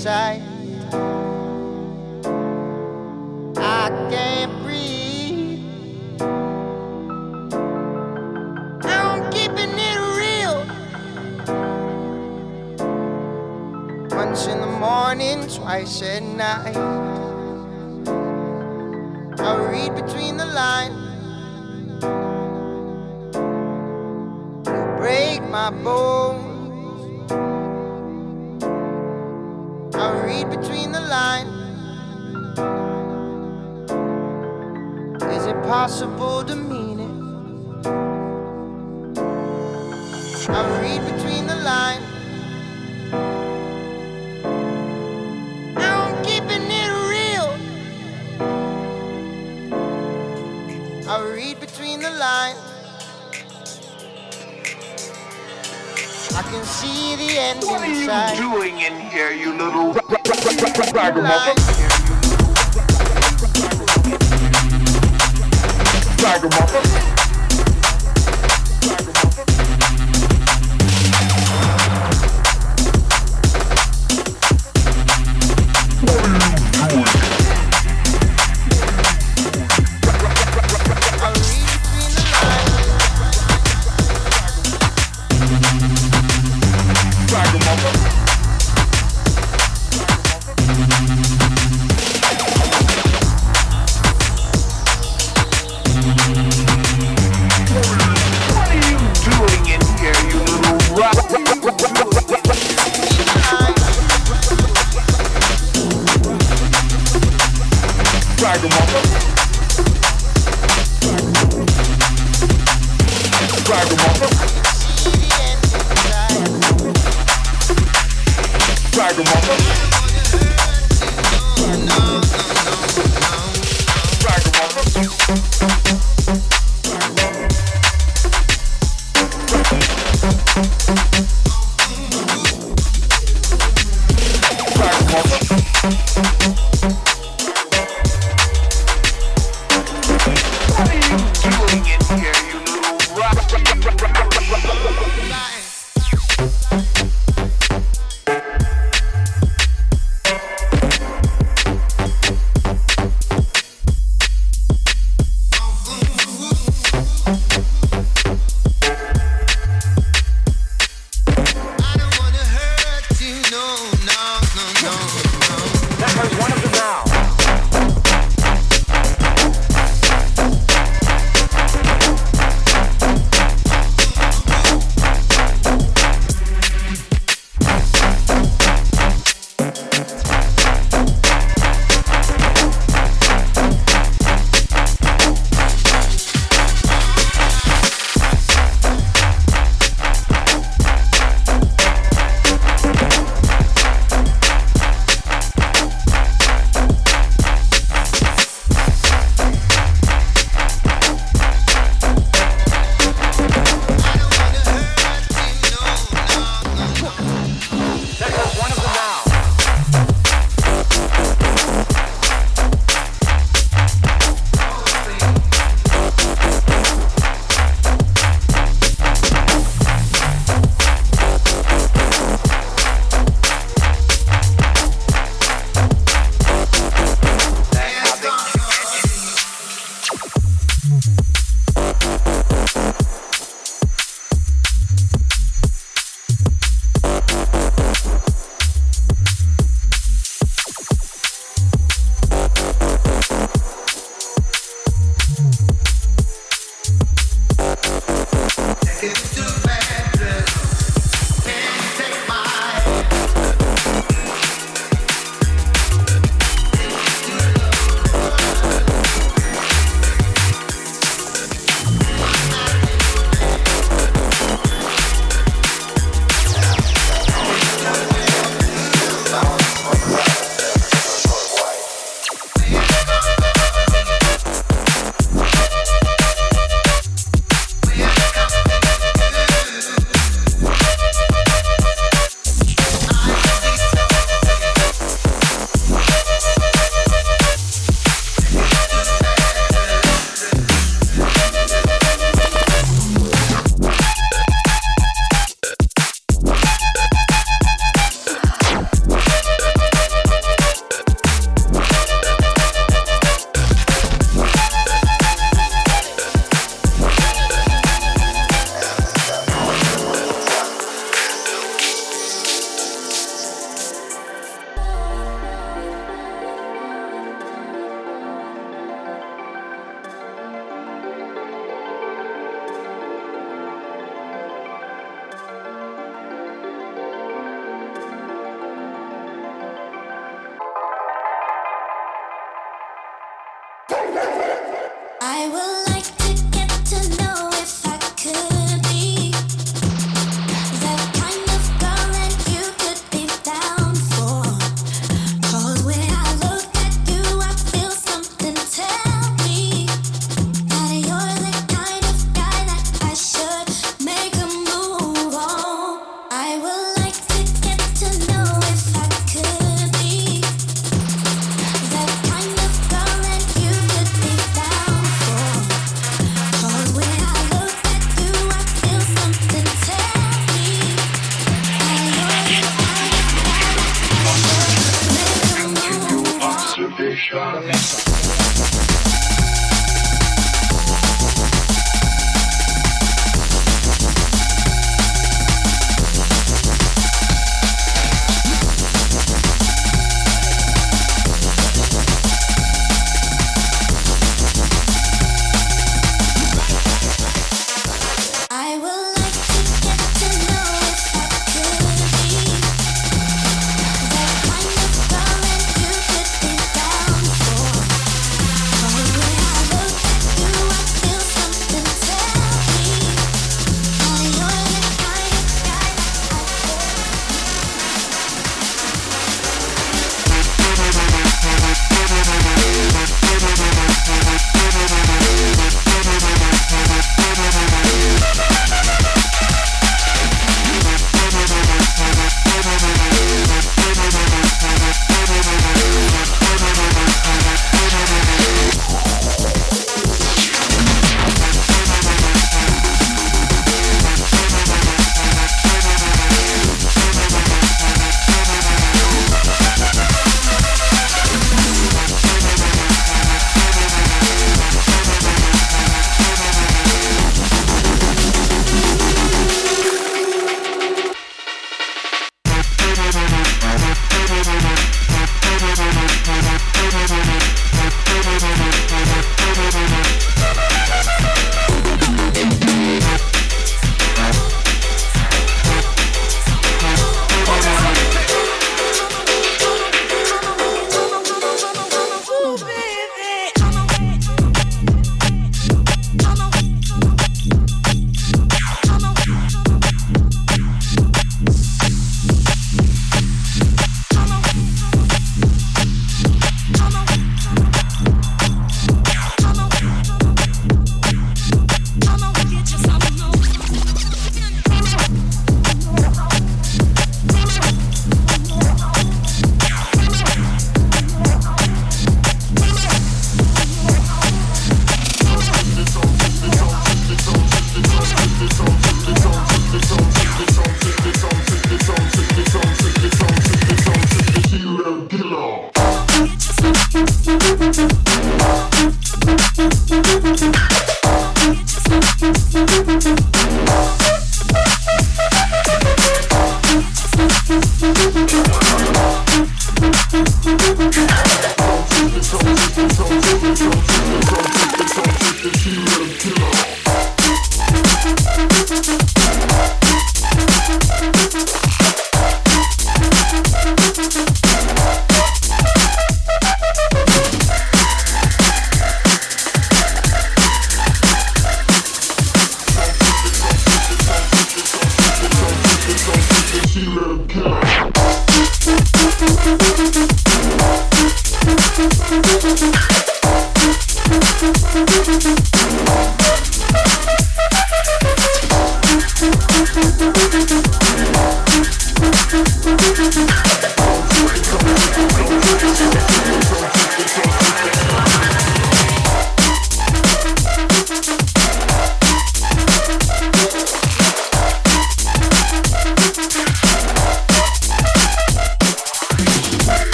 sight. I can't breathe. I'm keeping it real. Once in the morning, twice at night. I read between the lines. Break my bones. Is it possible to mean it? I read between the lines. I'm keeping it real. I read between the lines. I can see the end What are you doing in here, you little Line. I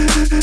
Thank